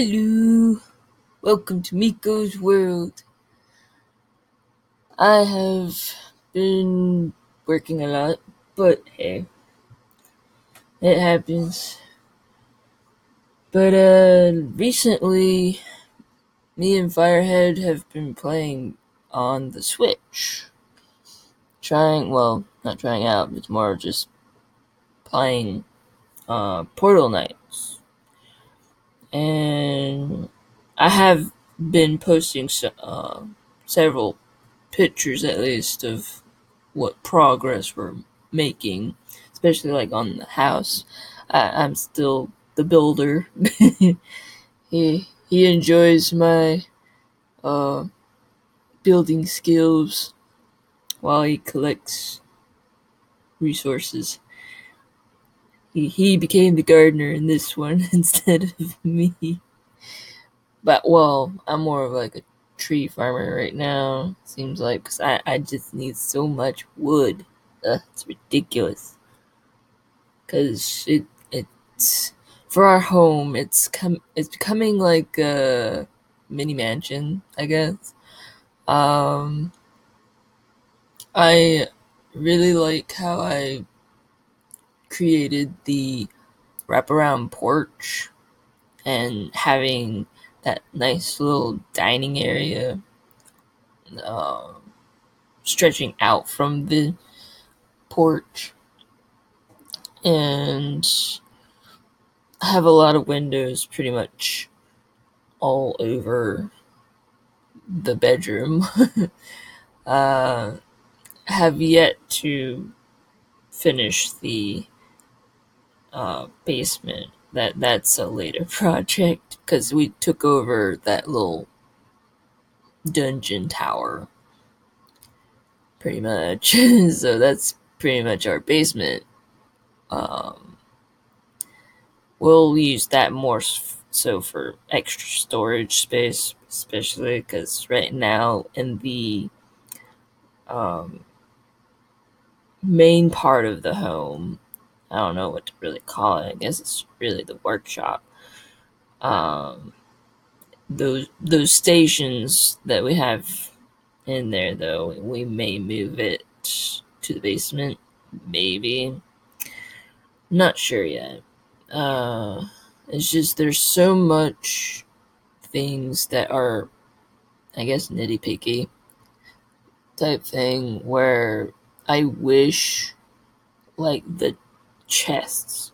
Hello, welcome to Miko's World. I have been working a lot, but hey, it happens. But uh, recently, me and Firehead have been playing on the Switch. Trying, well, not trying out, it's more just playing uh, Portal Knights. And I have been posting uh, several pictures, at least, of what progress we're making, especially like on the house. I, I'm still the builder. he he enjoys my uh, building skills while he collects resources. He, became the gardener in this one instead of me. But, well, I'm more of like a tree farmer right now, seems like, because I, I just need so much wood. Uh, it's ridiculous. Because it, it's, for our home, it's, com- it's becoming like a mini mansion, I guess. Um, I really like how I created the wraparound porch and having that nice little dining area uh, stretching out from the porch and have a lot of windows pretty much all over the bedroom. uh, have yet to finish the uh, basement. That that's a later project because we took over that little dungeon tower, pretty much. so that's pretty much our basement. Um, we'll use that more so for extra storage space, especially because right now in the um, main part of the home. I don't know what to really call it. I guess it's really the workshop. Um, those those stations that we have in there, though, we may move it to the basement. Maybe. Not sure yet. Uh, it's just there's so much things that are, I guess, nitty picky type thing where I wish like the chests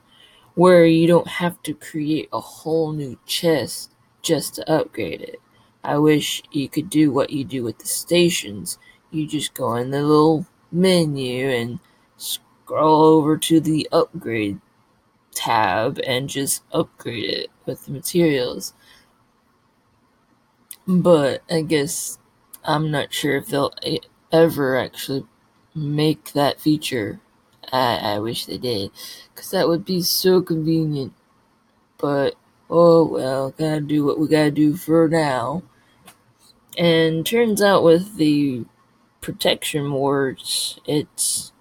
where you don't have to create a whole new chest just to upgrade it. I wish you could do what you do with the stations. You just go in the little menu and scroll over to the upgrade tab and just upgrade it with the materials. But I guess I'm not sure if they'll ever actually make that feature. I, I wish they did, because that would be so convenient. But, oh well, gotta do what we gotta do for now. And turns out with the protection wards, it's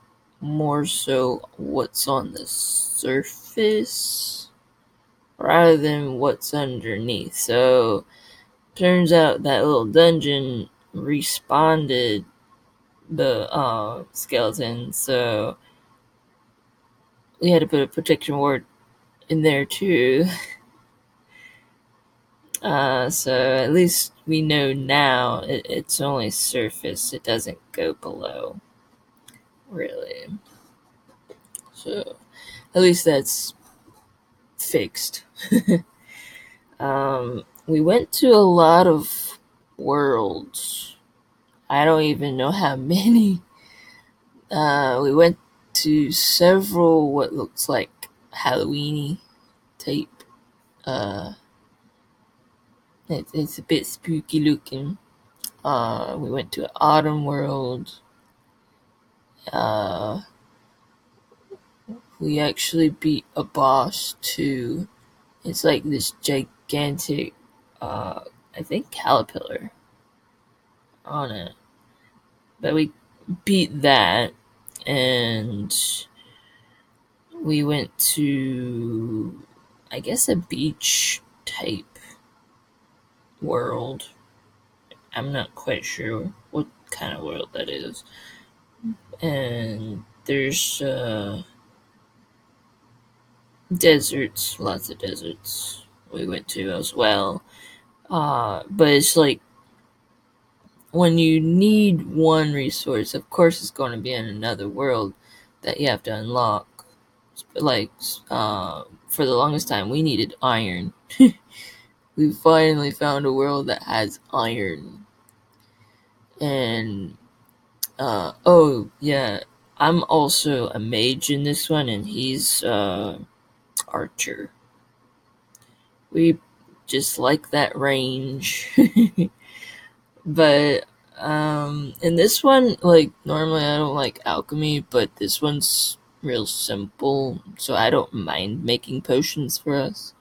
more so what's on the surface rather than what's underneath. So, turns out that little dungeon respawned the uh, skeleton, so we had to put a protection ward in there too. Uh, so at least we know now it, it's only surface, it doesn't go below. Really. So at least that's fixed. um, we went to a lot of worlds I don't even know how many. Uh, we went to several what looks like Halloweeny type. Uh, it, it's a bit spooky looking. Uh, we went to Autumn World. Uh, we actually beat a boss too. It's like this gigantic, uh, I think caterpillar on it. But we beat that and we went to I guess a beach type world. I'm not quite sure what kind of world that is. And there's uh, deserts, lots of deserts we went to as well. Uh, but it's like when you need one resource, of course, it's going to be in another world that you have to unlock. Like, uh, for the longest time, we needed iron. we finally found a world that has iron. And, uh, oh, yeah, I'm also a mage in this one, and he's, uh, archer. We just like that range. but um in this one like normally I don't like alchemy, but this one's real simple, so I don't mind making potions for us.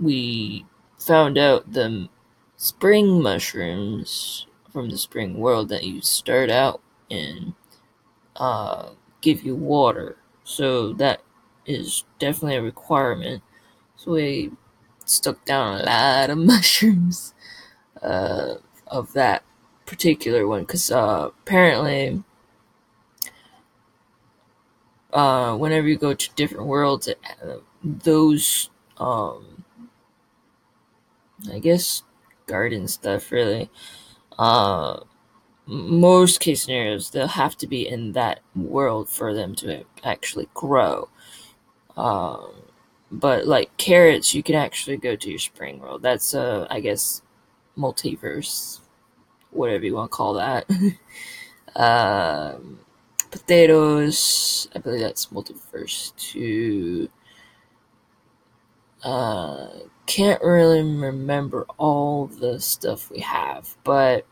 We found out the spring mushrooms from the spring world that you start out in uh give you water. So that is definitely a requirement. So we stuck down a lot of mushrooms uh, of that particular one because uh, apparently uh, whenever you go to different worlds, those um, I guess garden stuff really. Uh, most case scenarios, they'll have to be in that world for them to actually grow. Um, but like carrots, you can actually go to your spring world. That's uh, I guess, multiverse, whatever you want to call that. um, potatoes, I believe that's multiverse two. Uh, can't really remember all the stuff we have, but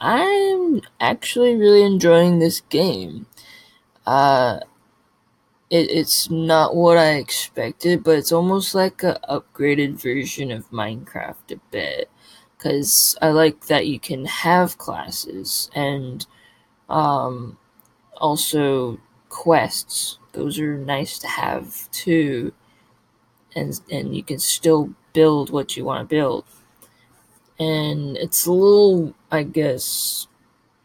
I'm actually really enjoying this game. Uh, it, it's not what I expected, but it's almost like a upgraded version of Minecraft a bit. Because I like that you can have classes and um, also quests. Those are nice to have too. And, and you can still build what you want to build. And it's a little, I guess,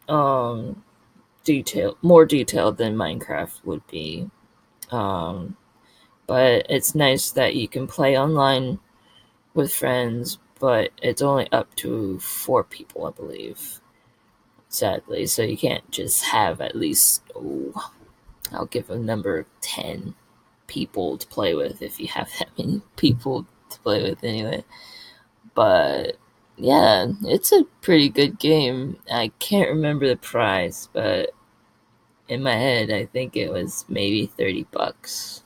um, detail more detailed than Minecraft would be. Um, but it's nice that you can play online with friends, but it's only up to four people, I believe. Sadly, so you can't just have at least, oh, I'll give a number of 10 people to play with if you have that many people to play with anyway. But yeah, it's a pretty good game. I can't remember the price, but in my head, I think it was maybe 30 bucks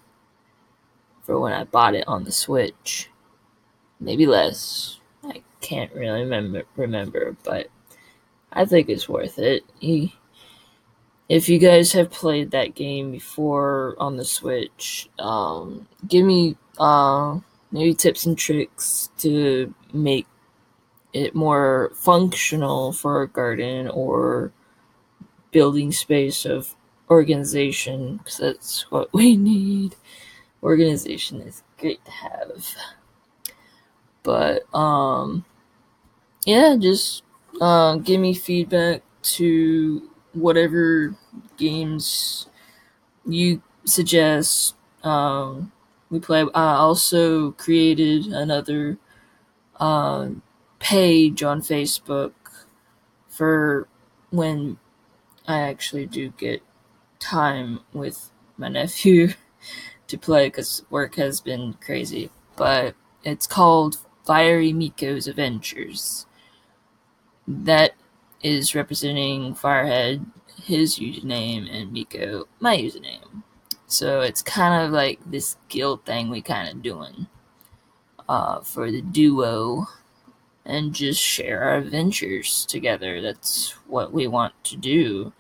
for when I bought it on the Switch. Maybe less. I can't really remember, remember but I think it's worth it. if you guys have played that game before on the Switch, um, give me uh, maybe tips and tricks to make it more functional for a garden or building space of organization because that's what we need. Organization is great to have. But um yeah, just uh, give me feedback to whatever games you suggest. Um, we play. I also created another uh, page on Facebook for when I actually do get time with my nephew to play because work has been crazy. But it's called Fiery Miko's Adventures. That is representing Firehead, his username, and Miko, my username. So it's kind of like this guild thing we kind of doing uh, for the duo and just share our adventures together. That's what we want to do.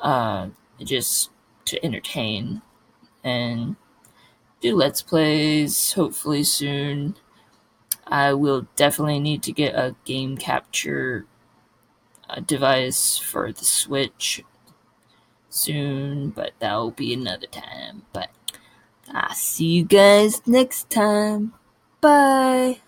Uh, just to entertain and do let's plays hopefully soon. I will definitely need to get a game capture uh, device for the Switch soon, but that will be another time. But I'll see you guys next time. Bye.